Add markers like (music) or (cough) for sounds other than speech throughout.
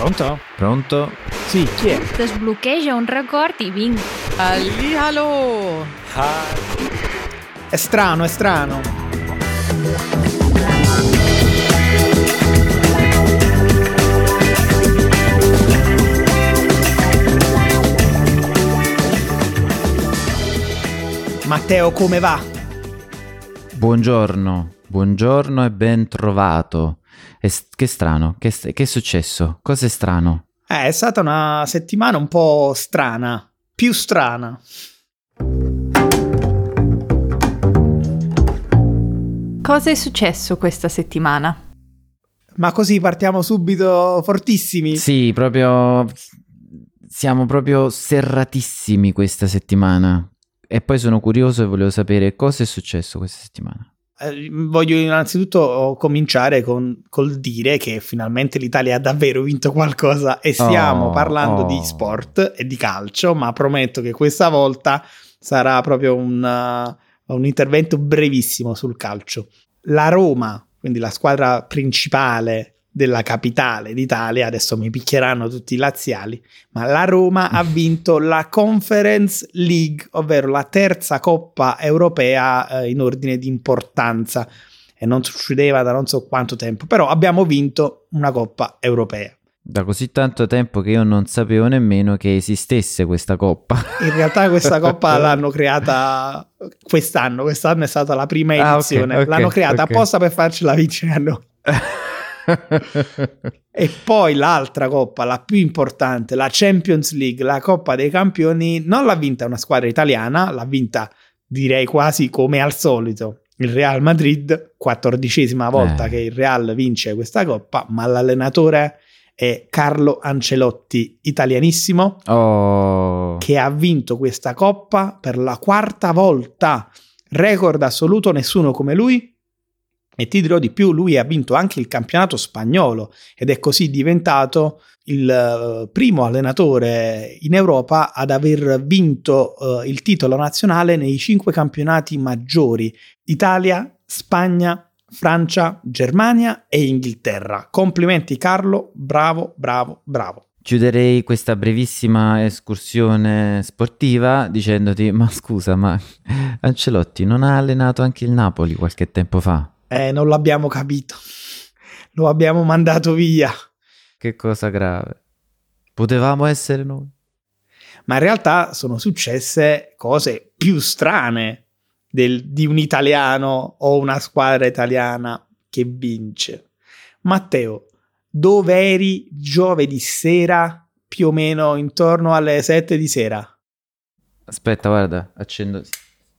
Pronto? Pronto? Sì, chi è? Desbloqueja un record i vinc. Hallihallo! È strano, è strano. Matteo, come va? Buongiorno, buongiorno e ben trovato. Che strano, che, che è successo? Cosa è strano? Eh, è stata una settimana un po' strana, più strana. Cosa è successo questa settimana? Ma così partiamo subito fortissimi. Sì, proprio... Siamo proprio serratissimi questa settimana. E poi sono curioso e volevo sapere cosa è successo questa settimana. Eh, voglio innanzitutto cominciare con, col dire che finalmente l'Italia ha davvero vinto qualcosa e stiamo Oh, parlando oh. di sport e di calcio, ma prometto che questa volta sarà proprio un, uh, un intervento brevissimo sul calcio. La Roma, quindi la squadra principale della capitale d'Italia, adesso mi picchieranno tutti i laziali, ma la Roma ha (laughs) vinto la Conference League, ovvero la terza coppa europea eh, in ordine di importanza e non succedeva da non so quanto tempo, però abbiamo vinto una coppa europea. Da così tanto tempo che io non sapevo nemmeno che esistesse questa coppa. In realtà questa coppa (laughs) l'hanno creata quest'anno, quest'anno è stata la prima Ah, ok, edizione, ok, l'hanno creata ok. apposta per farcela vincere a noi. (laughs) E poi l'altra coppa, la più importante, la Champions League, la Coppa dei Campioni, non l'ha vinta una squadra italiana, l'ha vinta direi quasi come al solito il Real Madrid, quattordicesima volta Eh. che il Real vince questa coppa, ma l'allenatore è Carlo Ancelotti, italianissimo, oh. che ha vinto questa coppa per la quarta volta. Record assoluto, nessuno come lui. E ti dirò di più, lui ha vinto anche il campionato spagnolo ed è così diventato il eh, primo allenatore in Europa ad aver vinto eh, il titolo nazionale nei cinque campionati maggiori: Italia, Spagna, Francia, Germania e Inghilterra. Complimenti Carlo, bravo, bravo, bravo. Chiuderei questa brevissima escursione sportiva dicendoti: Ma scusa, ma Ancelotti non ha allenato anche il Napoli qualche tempo fa? Eh, non l'abbiamo capito. Lo abbiamo mandato via. Che cosa grave. Potevamo essere noi. Ma in realtà sono successe cose più strane del- di un italiano o una squadra italiana che vince. Matteo, dove eri giovedì sera più o meno intorno alle 7 di sera? Aspetta, guarda, accendo.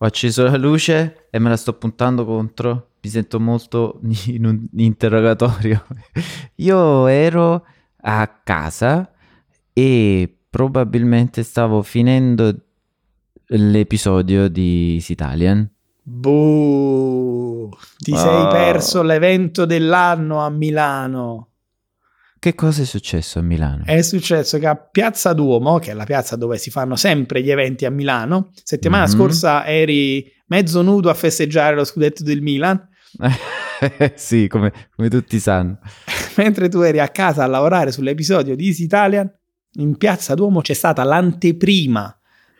Ho acceso la luce e me la sto puntando contro. Mi sento molto (laughs) in un interrogatorio. (laughs) Io ero a casa e probabilmente stavo finendo l'episodio di Easy Italian. Buh, ti sei Ah. perso l'evento dell'anno a Milano. Che cosa è successo a Milano? È successo che a Piazza Duomo, che è la piazza dove si fanno sempre gli eventi a Milano, settimana Mhm. scorsa eri mezzo nudo a festeggiare lo scudetto del Milan, (laughs) sì, come, come tutti sanno. (laughs) mentre tu eri a casa a lavorare sull'episodio di Easy Italian, in Piazza Duomo c'è stata l'anteprima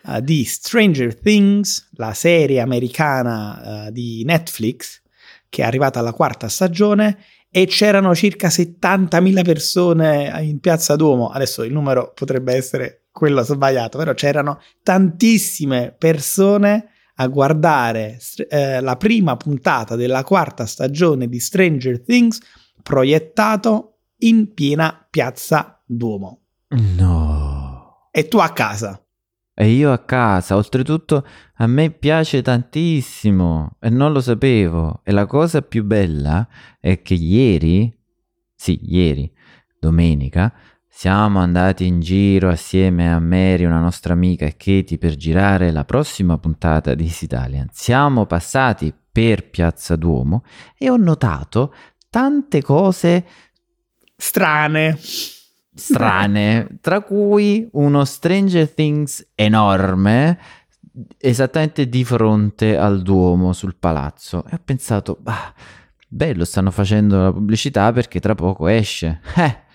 eh, di Stranger Things, la serie americana eh, di Netflix, che è arrivata alla quarta stagione e c'erano circa 70.000 persone in Piazza Duomo. Adesso il numero potrebbe essere quello sbagliato, però c'erano tantissime persone a guardare eh, la prima puntata della quarta stagione di Stranger Things proiettato in piena Piazza Duomo. No. E tu a casa. E io a casa, oltretutto a me piace tantissimo e non lo sapevo. E la cosa più bella è che ieri, sì, ieri, domenica, siamo andati in giro assieme a Mary, una nostra amica, e Katie per girare la prossima puntata di Easy Italian. Siamo passati per Piazza Duomo e ho notato tante cose Strane. Strane, tra cui uno Stranger Things enorme, esattamente di fronte al Duomo sul palazzo. E ho pensato, bah, bello, stanno facendo la pubblicità perché tra poco esce. (laughs) Eh.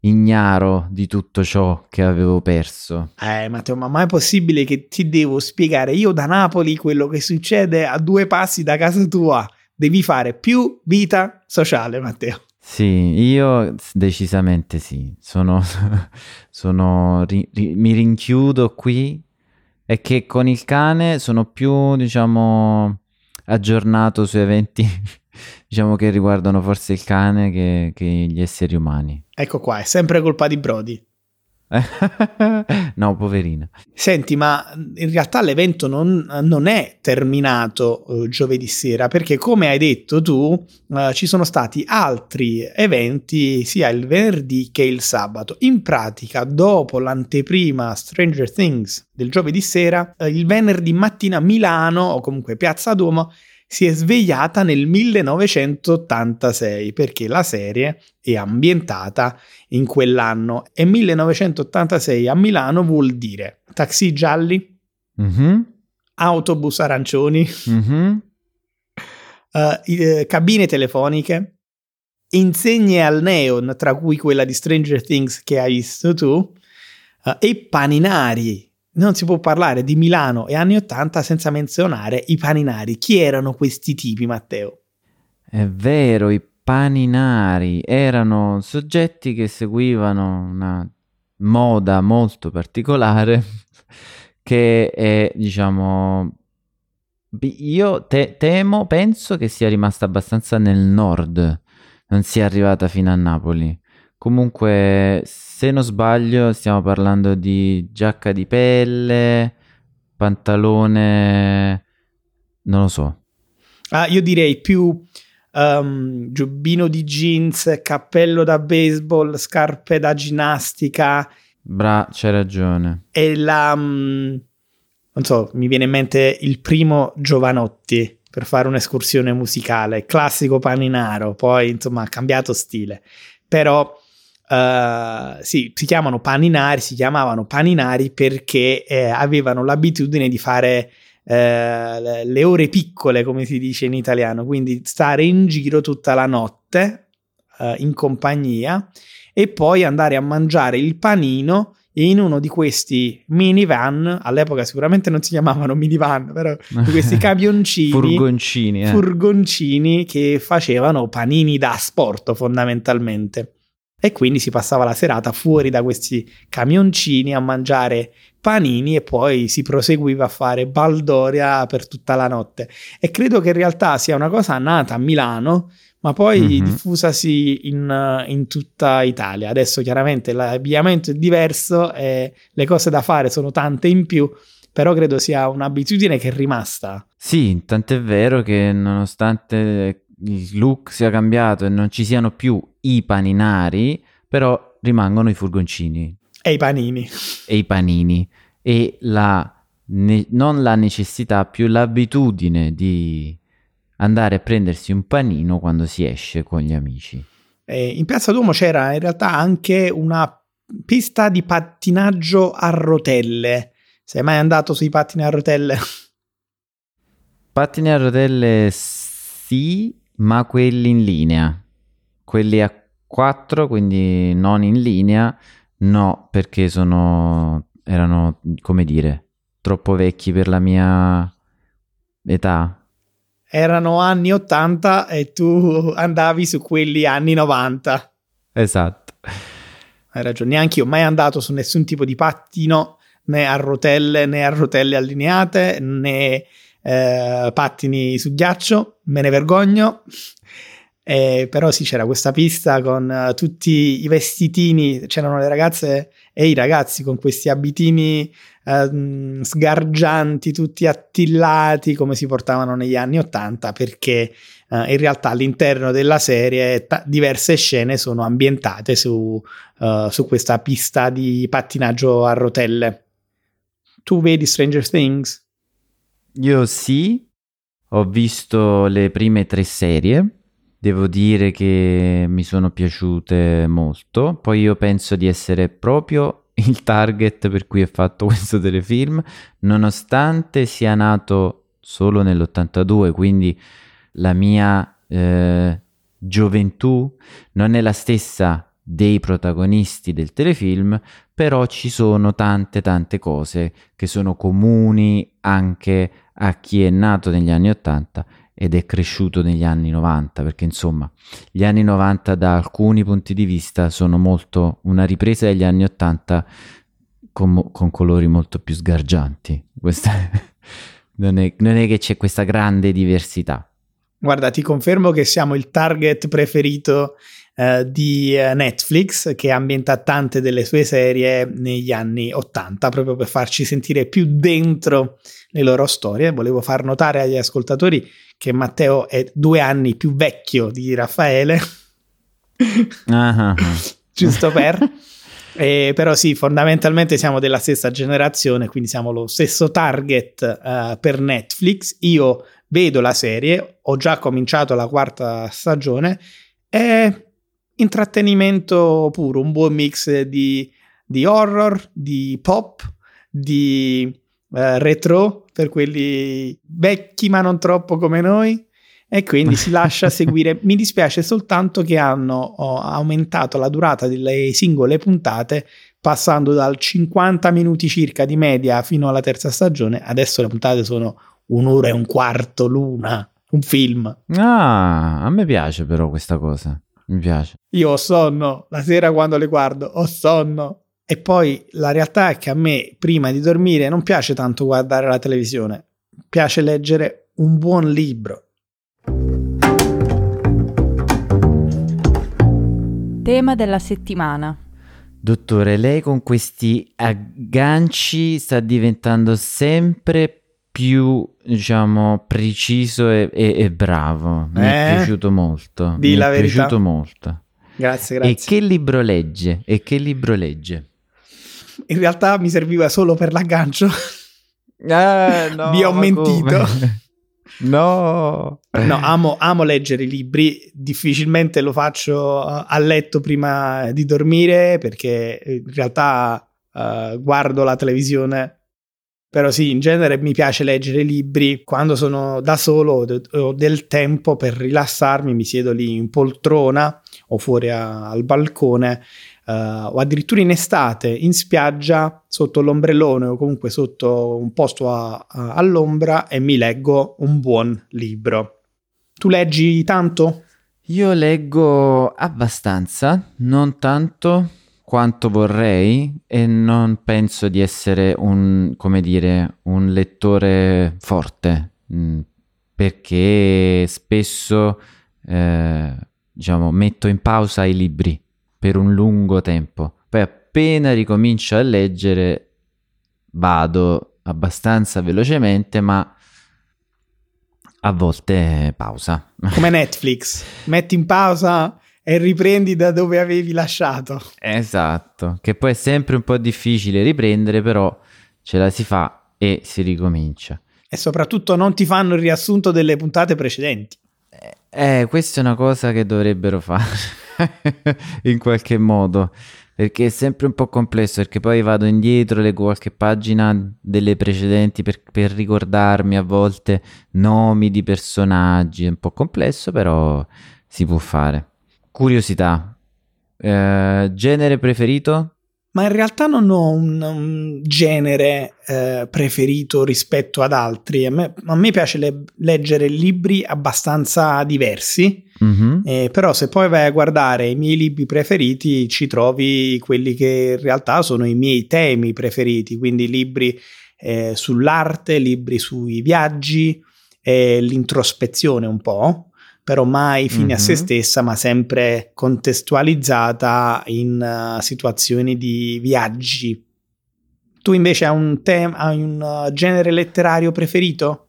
ignaro di tutto ciò che avevo perso. Eh, Matteo, ma mai è possibile che ti devo spiegare io da Napoli quello che succede a due passi da casa tua? Devi fare più vita sociale, Matteo. Sì, io decisamente sì. Sono, (laughs) sono ri, ri, mi rinchiudo qui e che con il cane sono più, diciamo, aggiornato su eventi (laughs) diciamo che riguardano forse il cane che, che gli esseri umani. Ecco qua, è sempre colpa di Brody. (laughs) no, poverina. Senti, ma in realtà l'evento non, non è terminato uh, giovedì sera perché, come hai detto tu, uh, ci sono stati altri eventi sia il venerdì che il sabato. In pratica, dopo l'anteprima Stranger Things del giovedì sera, uh, il venerdì mattina Milano, o comunque Piazza Duomo, si è svegliata nel 1986 perché la serie è ambientata in quell'anno e 1986 a Milano vuol dire taxi gialli, mm-hmm. autobus arancioni, (laughs) mm-hmm. uh, cabine telefoniche, insegne al neon, tra cui quella di Stranger Things che hai visto tu, uh, e paninari non si può parlare di Milano e anni 80 senza menzionare i paninari. Chi erano questi tipi, Matteo? È vero, i paninari erano soggetti che seguivano una moda molto particolare (laughs) che è, diciamo, io te- temo, penso che sia rimasta abbastanza nel nord, non sia arrivata fino a Napoli. Comunque, se non sbaglio, stiamo parlando di giacca di pelle, pantalone, non lo so. Ah, io direi più um, giubbino di jeans, cappello da baseball, scarpe da ginnastica. Bra, c'hai ragione. E la... Um, non so, mi viene in mente il primo Giovanotti per fare un'escursione musicale, classico paninaro, poi insomma ha cambiato stile. Però Uh, sì, si chiamano paninari, si chiamavano paninari perché eh, avevano l'abitudine di fare eh, le ore piccole, come si dice in italiano, quindi stare in giro tutta la notte uh, in compagnia e poi andare a mangiare il panino in uno di questi minivan, all'epoca sicuramente non si chiamavano minivan, però di questi (laughs) camioncini, furgoncini, eh. furgoncini che facevano panini da sport fondamentalmente. E quindi si passava la serata fuori da questi camioncini a mangiare panini e poi si proseguiva a fare baldoria per tutta la notte. E credo che in realtà sia una cosa nata a Milano, ma poi mm-hmm. diffusasi in, in, tutta Italia. Adesso chiaramente l'abbigliamento è diverso e le cose da fare sono tante in più, però credo sia un'abitudine che è rimasta. Sì, tant'è vero che nonostante il look sia cambiato e non ci siano più i paninari, però rimangono i furgoncini. E i panini. E i panini. E la, ne, non la necessità, più l'abitudine di andare a prendersi un panino quando si esce con gli amici. E in Piazza Duomo c'era in realtà anche una pista di pattinaggio a rotelle. Sei mai andato sui pattini a rotelle? Pattini a rotelle sì, ma quelli in linea. Quelli a 4, quindi non in linea, no, perché sono erano, come dire, troppo vecchi per la mia età. Erano anni 80 e tu andavi su quelli anni 90. Esatto. Hai ragione, neanche io mai andato su nessun tipo di pattino, né a rotelle né a rotelle allineate, né eh, pattini su ghiaccio, me ne vergogno. Eh, però sì, c'era questa pista con uh, tutti i vestitini, c'erano le ragazze e i ragazzi con questi abitini uh, sgargianti, tutti attillati come si portavano negli anni Ottanta, perché uh, in realtà all'interno della serie ta- diverse scene sono ambientate su, su questa pista di pattinaggio a rotelle. Tu vedi Stranger Things? Io sì, ho visto le prime tre serie, devo dire che mi sono piaciute molto, poi io penso di essere proprio (laughs) il target per cui è fatto questo telefilm, nonostante sia nato solo nell'82, quindi la mia eh, gioventù non è la stessa dei protagonisti del telefilm, però ci sono tante tante cose che sono comuni anche a chi è nato negli anni 80 ed è cresciuto negli anni 90, perché insomma gli anni 90 da alcuni punti di vista sono molto una ripresa degli anni 80 con, con colori molto più sgargianti. Questa, (laughs) non, è, non è che c'è questa grande diversità. Guarda, ti confermo che siamo il target preferito eh, di eh, Netflix che ambienta tante delle sue serie negli anni 80 proprio per farci sentire più dentro le loro storie. Volevo far notare agli ascoltatori che Matteo è due anni più vecchio di Raffaele. Ah. (laughs) Giusto per. (laughs) Eh, però sì, fondamentalmente siamo della stessa generazione, quindi siamo lo stesso target uh, per Netflix. Io vedo la serie, ho già cominciato la quarta stagione, è intrattenimento puro, un buon mix di, di horror, di pop, di uh, retro, per quelli vecchi ma non troppo come noi e quindi si lascia (laughs) seguire. Mi dispiace soltanto che hanno aumentato la durata delle singole puntate passando dal 50 minuti circa di media fino alla terza stagione. Adesso le puntate sono un'ora e un quarto l'una, un film. Ah, a me piace però questa cosa. Mi piace. Io ho sonno la sera quando le guardo, ho sonno. E poi la realtà è che a me prima di dormire non piace tanto guardare la televisione, piace leggere un buon libro Tema della settimana. Dottore, lei con questi agganci sta diventando sempre più, diciamo, preciso e, e, e bravo. Mi Eh? è piaciuto molto. Di Mi la è verità. piaciuto molto. Grazie, E grazie. che libro legge? E che libro legge? In realtà mi serviva solo per l'aggancio. Ah, (laughs) no, Vi ho mentito. (laughs) no. No, amo, amo leggere i libri, difficilmente lo faccio uh, a letto prima di dormire perché in realtà uh, guardo la televisione. Però sì, in genere mi piace leggere libri quando sono da solo ho del tempo per rilassarmi, mi siedo lì in poltrona o fuori a- al balcone eh, o addirittura in estate in spiaggia sotto l'ombrellone o comunque sotto un posto a- a- all'ombra e mi leggo un buon libro. Tu leggi tanto? Io leggo abbastanza, non tanto quanto vorrei e non penso di essere un, come dire, un lettore forte, mm, perché spesso, eh, diciamo, metto in pausa i libri per un lungo tempo. Poi appena ricomincio a leggere vado abbastanza velocemente, ma a volte pausa. Come Netflix, metti in pausa e riprendi da dove avevi lasciato. Esatto, che poi è sempre un po' difficile riprendere, però ce la si fa e si ricomincia. E soprattutto non ti fanno il riassunto delle puntate precedenti. Eh, questa è una cosa che dovrebbero fare (laughs) in qualche modo, perché è sempre un po' complesso, perché poi vado indietro, leggo qualche pagina delle precedenti per, per ricordarmi a volte nomi di personaggi, è un po' complesso, però si può fare. Curiosità, Eh, genere preferito? Ma in realtà non ho un, un genere eh, preferito rispetto ad altri. A me, a me piace le- leggere libri abbastanza diversi, Mhm. eh, però se poi vai a guardare i miei libri preferiti ci trovi quelli che in realtà sono i miei temi preferiti, quindi libri eh, sull'arte, libri sui viaggi, e l'introspezione un po', però mai fine a se Mhm. stessa, ma sempre contestualizzata in eh, situazioni di viaggi. Tu invece hai un, tem- hai un eh, genere letterario preferito?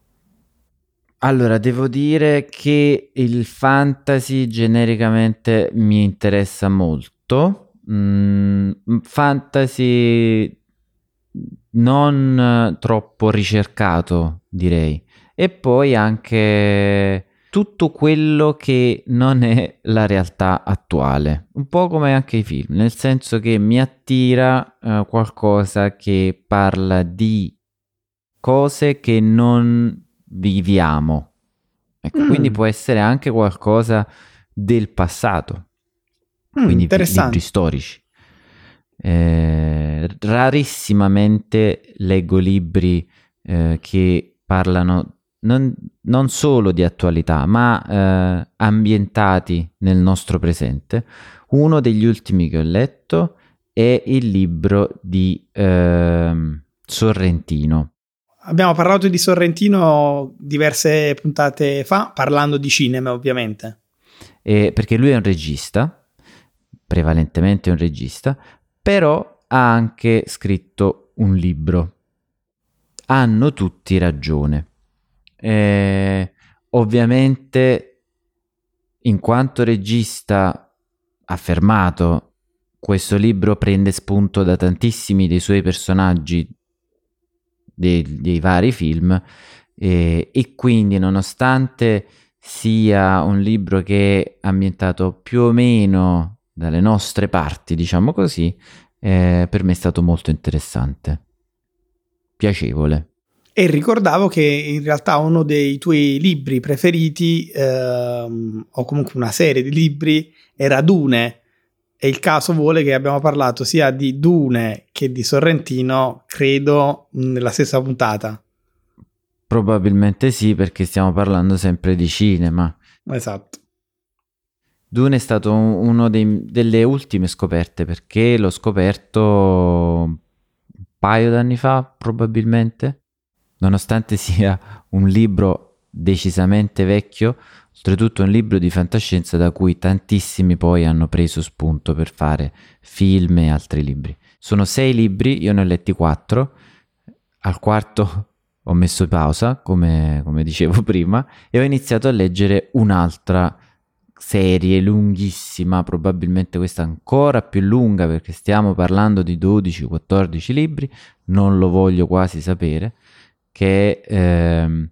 Allora, devo dire che il fantasy genericamente mi interessa molto. Mm, fantasy non troppo ricercato, direi. E poi anche tutto quello che non è la realtà attuale, un po' come anche i film, nel senso che mi attira eh, qualcosa che parla di cose che non viviamo. Ecco, Mm. quindi può essere anche qualcosa del passato. Mm, quindi libri storici. Eh, rarissimamente leggo libri eh, che parlano non, non, solo di attualità, ma eh, ambientati nel nostro presente. Uno degli ultimi che ho letto è il libro di ehm, Sorrentino. Abbiamo parlato di Sorrentino diverse puntate fa, parlando di cinema ovviamente. Eh, perché lui è un regista, prevalentemente un regista, però ha anche scritto un libro. Hanno tutti ragione. Eh, ovviamente, in quanto regista affermato, questo libro prende spunto da tantissimi dei suoi personaggi dei, dei vari film eh, e quindi nonostante sia un libro che è ambientato più o meno dalle nostre parti, diciamo così, eh, per me è stato molto interessante, piacevole. E ricordavo che in realtà uno dei tuoi libri preferiti, ehm, o comunque una serie di libri, era Dune. E il caso vuole che abbiamo parlato sia di Dune che di Sorrentino, credo, nella stessa puntata. Probabilmente sì, perché stiamo parlando sempre di cinema. Esatto. Dune è stato una delle ultime scoperte perché l'ho scoperto un paio d'anni fa, probabilmente. Nonostante (laughs) sia un libro decisamente vecchio, oltretutto un libro di fantascienza da cui tantissimi poi hanno preso spunto per fare film e altri libri. Sono sei libri, io ne ho letti quattro, al quarto (laughs) ho messo pausa, come, come dicevo (laughs) prima, e ho iniziato a leggere un'altra serie lunghissima, probabilmente questa ancora più lunga perché stiamo parlando di 12-14 libri, non lo voglio quasi sapere, che è ehm,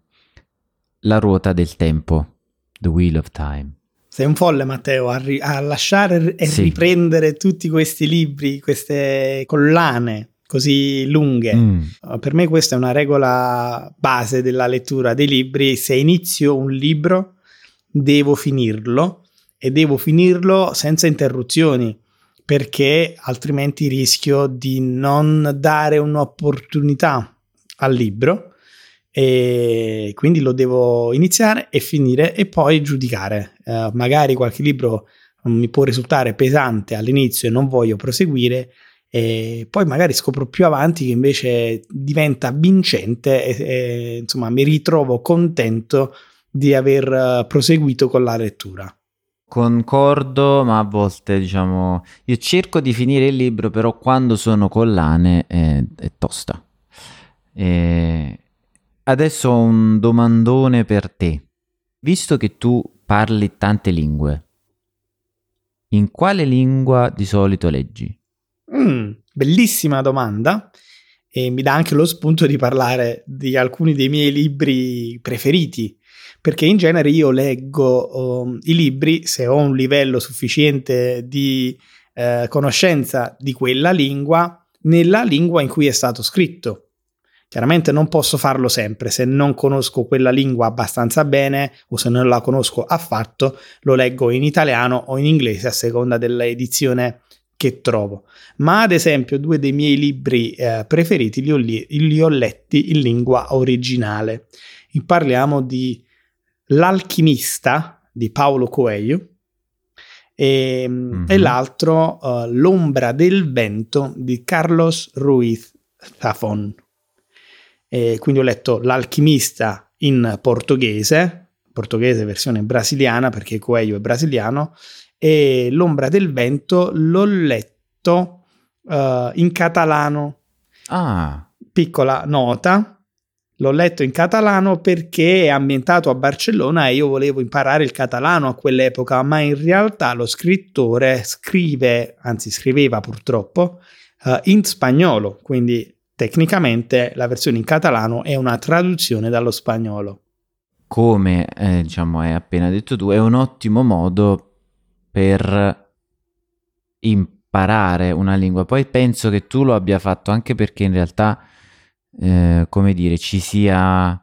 La ruota del tempo, The Wheel of Time. Sei un folle Matteo a, ri- a lasciare e sì. riprendere tutti questi libri, queste collane così lunghe. Mm. Per me questa è una regola base della lettura dei libri. Se inizio un libro devo finirlo e devo finirlo senza interruzioni perché altrimenti rischio di non dare un'opportunità al libro e quindi lo devo iniziare e finire e poi giudicare. Uh, magari qualche libro mi può risultare pesante all'inizio e non voglio proseguire e poi magari scopro più avanti che invece diventa vincente e, e insomma mi ritrovo contento di aver eh, proseguito con la lettura. Concordo, ma a volte diciamo io cerco di finire il libro, però quando sono collane è, è tosta. E adesso ho un domandone per te. Visto che tu parli tante lingue, in quale lingua di solito leggi? Mm, bellissima domanda e mi dà anche lo spunto di parlare di alcuni dei miei libri preferiti, perché in genere io leggo um, i libri se ho un livello sufficiente di eh, conoscenza di quella lingua nella lingua in cui è stato scritto. Chiaramente non posso farlo sempre, se non conosco quella lingua abbastanza bene o se non la conosco affatto, lo leggo in italiano o in inglese a seconda dell'edizione che trovo. Ma ad esempio due dei miei libri eh, preferiti li ho, li, li ho, letti in lingua originale. E parliamo di L'alchimista di Paolo Coelho e, mm-hmm. e l'altro uh, L'ombra del vento di Carlos Ruiz Zafón. E quindi ho letto L'alchimista in portoghese, portoghese versione brasiliana perché Coelho è brasiliano, e L'ombra del vento l'ho letto uh, in catalano. Ah. Piccola nota, l'ho letto in catalano perché è ambientato a Barcellona e io volevo imparare il catalano a quell'epoca, ma in realtà lo scrittore scrive, anzi scriveva purtroppo, uh, in spagnolo, quindi tecnicamente la versione in catalano è una traduzione dallo spagnolo. Come eh, diciamo hai appena detto tu, è un ottimo modo per imparare una lingua. Poi penso che tu lo abbia fatto anche perché in realtà, eh, come dire, ci sia...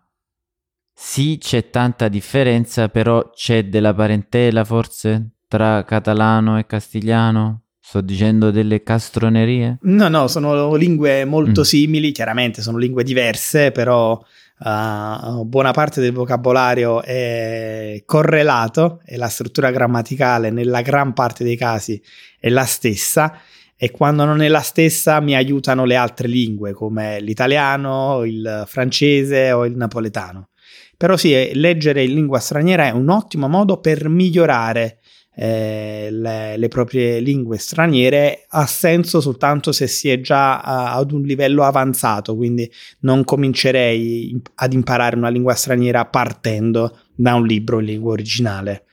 Sì, c'è tanta differenza, però c'è della parentela forse tra catalano e castigliano? Sto dicendo delle castronerie? No, no, sono lingue molto Mm. simili, chiaramente sono lingue diverse, però uh, buona parte del vocabolario è correlato e la struttura grammaticale nella gran parte dei casi è la stessa e quando non è la stessa mi aiutano le altre lingue come l'italiano, il francese o il napoletano. Però sì, eh, leggere in lingua straniera è un ottimo modo per migliorare eh, le, le, proprie lingue straniere ha senso soltanto se si è già uh, ad un livello avanzato, quindi non comincerei ad imparare una lingua straniera partendo da un libro in lingua originale.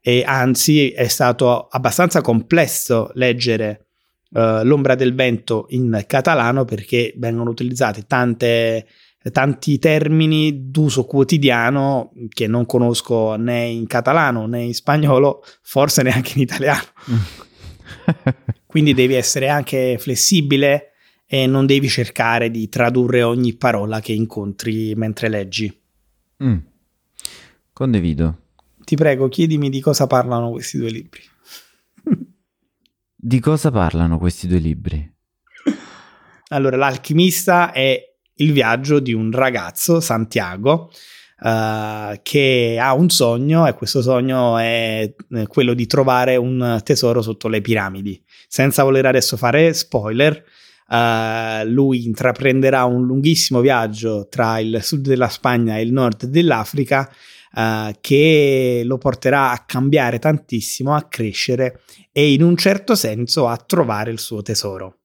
E anzi è stato abbastanza complesso leggere uh, L'ombra del vento in catalano perché vengono utilizzate tante tanti termini d'uso quotidiano che non conosco né in catalano né in spagnolo, forse neanche in italiano. (laughs) Quindi devi essere anche flessibile e non devi cercare di tradurre ogni parola che incontri mentre leggi. Mm. Condivido. Ti prego, chiedimi di cosa parlano questi due libri. di cosa parlano questi due libri? Allora, L'alchimista è il viaggio di un ragazzo, Santiago, uh, che ha un sogno e questo sogno è quello di trovare un tesoro sotto le piramidi. Senza voler adesso fare spoiler, uh, lui intraprenderà un lunghissimo viaggio tra il sud della Spagna e il nord dell'Africa uh, che lo porterà a cambiare tantissimo, a crescere e in un certo senso a trovare il suo tesoro.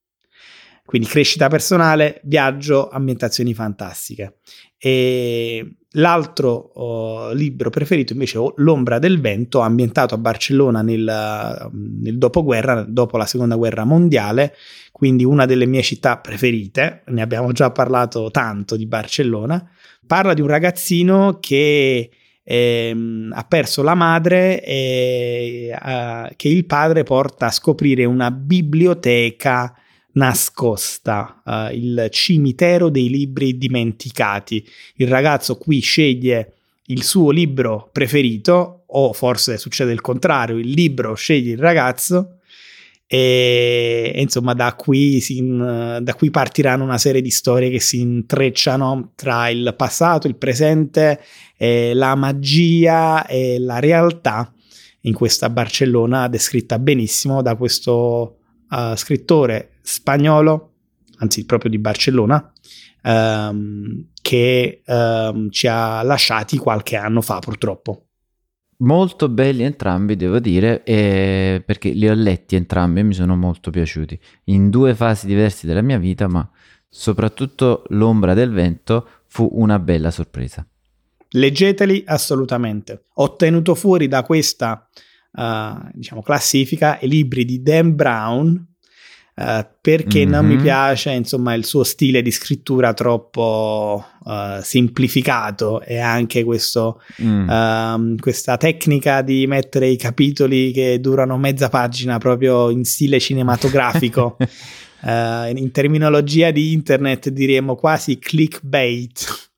Quindi crescita personale, viaggio, ambientazioni fantastiche. E l'altro oh, libro preferito invece è L'ombra del vento, ambientato a Barcellona nel, nel dopoguerra, dopo la seconda guerra mondiale, quindi una delle mie città preferite, ne abbiamo già parlato tanto di Barcellona. Parla di un ragazzino che ehm, ha perso la madre e eh, che il padre porta a scoprire una biblioteca nascosta, uh, il cimitero dei libri dimenticati. Il ragazzo qui sceglie il suo libro preferito, o forse succede il contrario, il libro sceglie il ragazzo. E, insomma, da qui, si, da qui partiranno una serie di storie che si intrecciano tra il passato, il presente, eh, la magia e la realtà in questa Barcellona descritta benissimo da questo uh, scrittore spagnolo, anzi proprio di Barcellona, um, che um, ci ha lasciati qualche anno fa purtroppo. Molto belli entrambi, devo dire, eh, perché li ho letti entrambi e mi sono molto piaciuti, in due fasi diverse della mia vita, ma soprattutto L'ombra del vento fu una bella sorpresa. Leggeteli assolutamente. Ho tenuto fuori da questa uh, diciamo, classifica i libri di Dan Brown, Uh, perché mm-hmm. non mi piace insomma il suo stile di scrittura troppo uh, semplificato e anche questo, mm. uh, questa tecnica di mettere i capitoli che durano mezza pagina proprio in stile cinematografico (laughs) in terminologia di internet diremmo quasi clickbait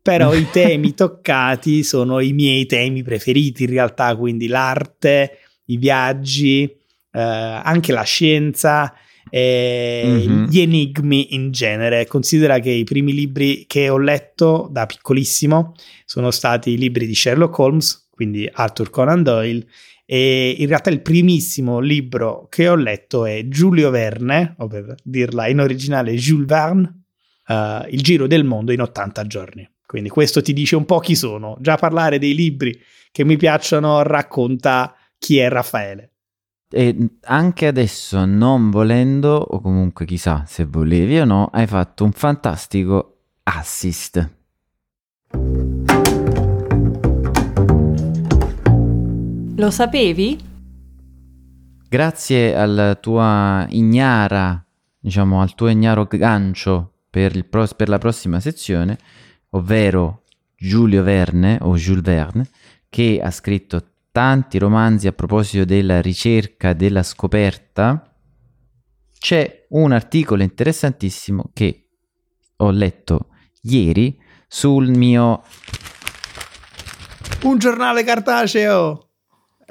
però i temi (laughs) toccati sono i miei temi preferiti in realtà quindi l'arte i viaggi Uh, anche la scienza e mm-hmm. gli enigmi in genere. Considera che i primi libri che ho letto da piccolissimo sono stati i libri di Sherlock Holmes, quindi Arthur Conan Doyle, e in realtà il primissimo libro che ho letto è Giulio Verne, o per dirla in originale Jules Verne, uh, Il giro del mondo in 80 giorni. Quindi questo ti dice un po' chi sono. Già parlare dei libri che mi piacciono racconta chi è Raffaele. E anche adesso, non volendo, o comunque chissà se volevi o no, hai fatto un fantastico assist. Lo sapevi? Grazie alla tua ignara, diciamo, al tuo ignaro gancio per, il pro- per la prossima sezione, ovvero Giulio Verne o Jules Verne, che ha scritto tanti romanzi a proposito della ricerca, della scoperta, c'è un articolo interessantissimo che ho letto ieri sul mio... Un giornale cartaceo!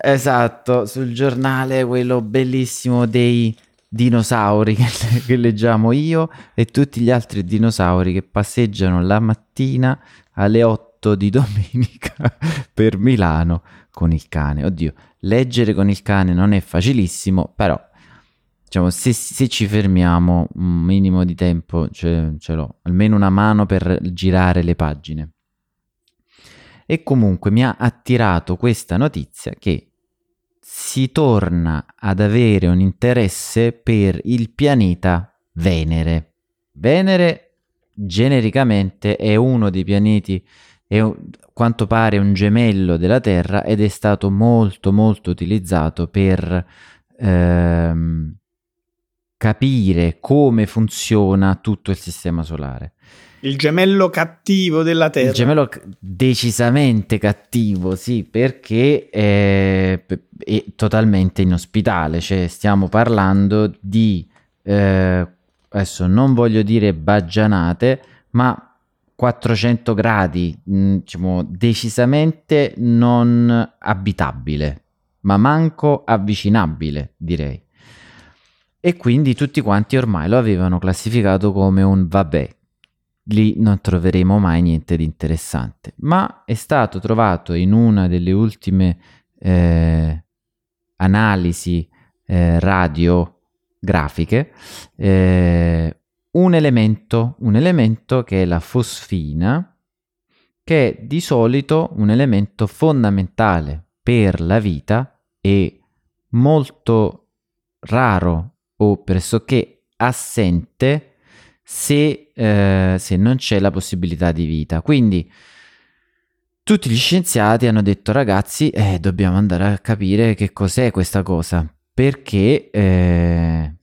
Esatto, sul giornale quello bellissimo dei dinosauri (laughs) che, che leggiamo io e tutti gli altri dinosauri che passeggiano la mattina alle 8 di domenica (laughs) per Milano con il cane. Oddio, leggere con il cane non è facilissimo, però diciamo, se, se ci fermiamo un minimo di tempo ce, ce l'ho, almeno una mano per girare le pagine. E comunque mi ha attirato questa notizia che si torna ad avere un interesse per il pianeta Venere. Venere genericamente è uno dei pianeti, è quanto pare un gemello della Terra ed è stato molto molto utilizzato per ehm, capire come funziona tutto il sistema solare. Il gemello cattivo della Terra. Il gemello decisamente cattivo, sì, perché è, è totalmente inospitale. Cioè, stiamo parlando di, eh, adesso non voglio dire baggianate, ma 400 gradi, mh, diciamo, decisamente non abitabile, ma manco avvicinabile, direi. E quindi tutti quanti ormai lo avevano classificato come un vabbè, lì non troveremo mai niente di interessante. Ma è stato trovato in una delle ultime eh, analisi eh, radiografiche eh, un elemento, un elemento che è la fosfina, che è di solito un elemento fondamentale per la vita e molto raro o pressoché assente se, eh, se non c'è la possibilità di vita. Quindi tutti gli scienziati hanno detto ragazzi eh, dobbiamo andare a capire che cos'è questa cosa perché, eh,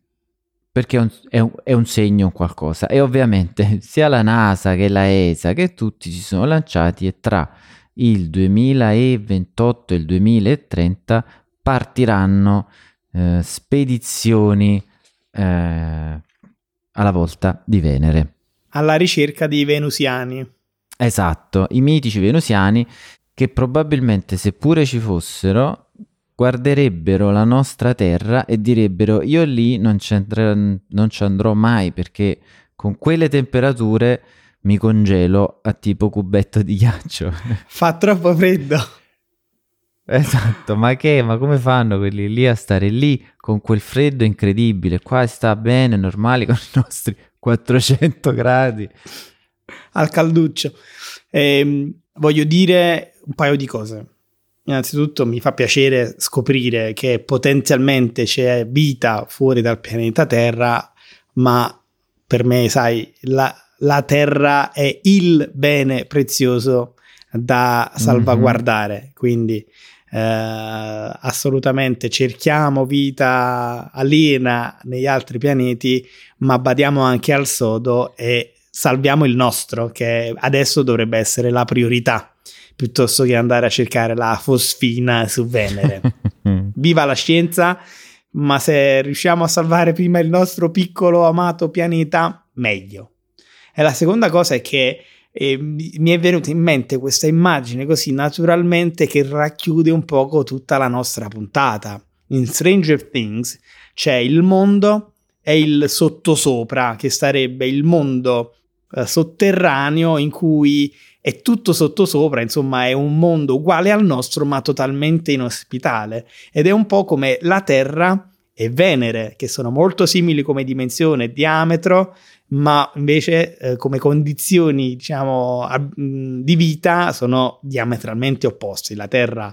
perché è, un, è, un, è, un, segno, qualcosa e ovviamente (laughs) sia la NASA che la ESA che tutti si sono lanciati e tra il 2028 e il 2030 partiranno eh, spedizioni eh, alla volta di Venere. Alla ricerca dei venusiani. Esatto, i mitici venusiani che probabilmente seppure ci fossero guarderebbero la nostra terra e direbbero io lì non, non ci andrò mai perché con quelle temperature mi congelo a tipo cubetto di ghiaccio. (laughs) Fa troppo freddo. Esatto, ma che? Ma come fanno quelli lì a stare lì con quel freddo incredibile? Qua sta bene, normali con i nostri 400 gradi. Al calduccio. Eh, voglio dire un paio di cose. Innanzitutto mi fa piacere scoprire che potenzialmente c'è vita fuori dal pianeta Terra, ma per me, sai, la, la Terra è il bene prezioso da salvaguardare. Mm-hmm. Quindi eh, assolutamente cerchiamo vita aliena negli altri pianeti, ma badiamo anche al sodo e salviamo il nostro, che adesso dovrebbe essere la priorità, piuttosto che andare a cercare la fosfina su Venere. (laughs) Viva la scienza, ma se riusciamo a salvare prima il nostro piccolo amato pianeta, meglio. E la seconda cosa è che e mi è venuta in mente questa immagine così naturalmente che racchiude un poco tutta la nostra puntata. In Stranger Things c'è il mondo e il sottosopra, che sarebbe il mondo eh, sotterraneo in cui è tutto sottosopra, insomma è un mondo uguale al nostro ma totalmente inospitale ed è un po' come la Terra e Venere, che sono molto simili come dimensione e diametro, ma invece eh, come condizioni diciamo di vita sono diametralmente opposti. La Terra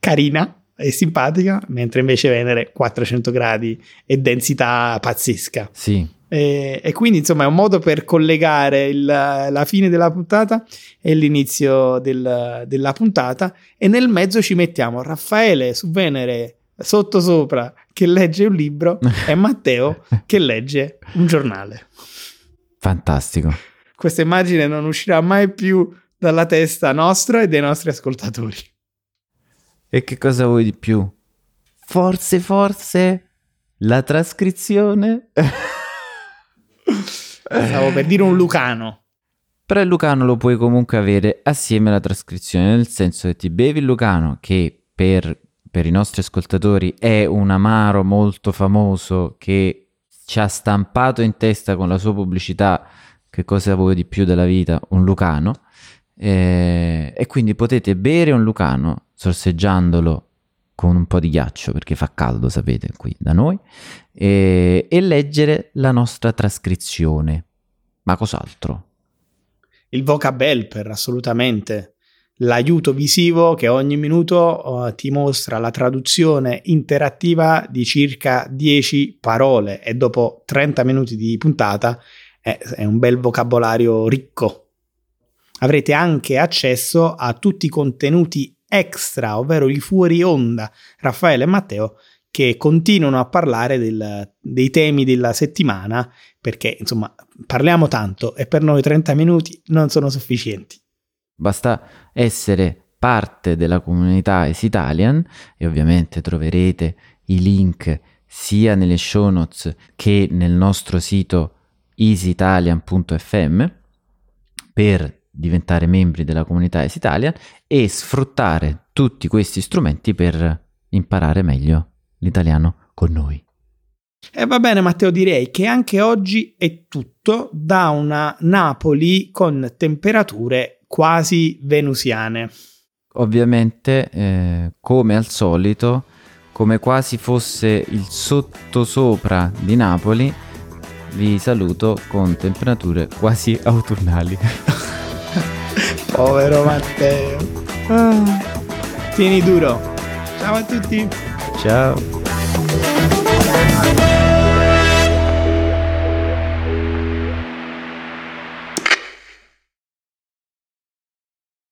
carina e simpatica, mentre invece Venere 400 gradi e densità pazzesca. Sì. E, e quindi insomma è un modo per collegare il, la fine della puntata e l'inizio del, della puntata e nel mezzo ci mettiamo Raffaele su Venere sotto sopra che legge un libro e (laughs) Matteo che legge un giornale. Fantastico. Questa immagine non uscirà mai più dalla testa nostra e dei nostri ascoltatori. E che cosa vuoi di più? Forse, forse la trascrizione? (laughs) Stavo per dire un Lucano. Però il Lucano lo puoi comunque avere assieme alla trascrizione, nel senso che ti bevi il Lucano che per per i nostri ascoltatori è un amaro molto famoso che ci ha stampato in testa con la sua pubblicità che cosa vuoi di più della vita? Un Lucano. Eh, e quindi potete bere un Lucano sorseggiandolo con un po' di ghiaccio perché fa caldo, sapete, qui da noi, e, e leggere la nostra trascrizione. Ma cos'altro? Il vocab helper, assolutamente. L'aiuto visivo che ogni minuto uh, ti mostra la traduzione interattiva di circa 10 parole e dopo 30 minuti di puntata è, è un bel vocabolario ricco. Avrete anche accesso a tutti i contenuti extra, ovvero i fuori onda, Raffaele e Matteo, che continuano a parlare del, dei temi della settimana, perché insomma parliamo tanto e per noi 30 minuti non sono sufficienti. Basta essere parte della comunità Esitalian e ovviamente troverete i link sia nelle show notes che nel nostro sito easyitalian.fm per diventare membri della comunità Esitalian e sfruttare tutti questi strumenti per imparare meglio l'italiano con noi. E va bene Matteo, direi che anche oggi è tutto da una Napoli con temperature quasi venusiane. Ovviamente, eh, come al solito, come quasi fosse il sottosopra di Napoli, vi saluto con temperature quasi autunnali. (laughs) Povero Matteo. Ah, tieni duro. Ciao a tutti. Ciao.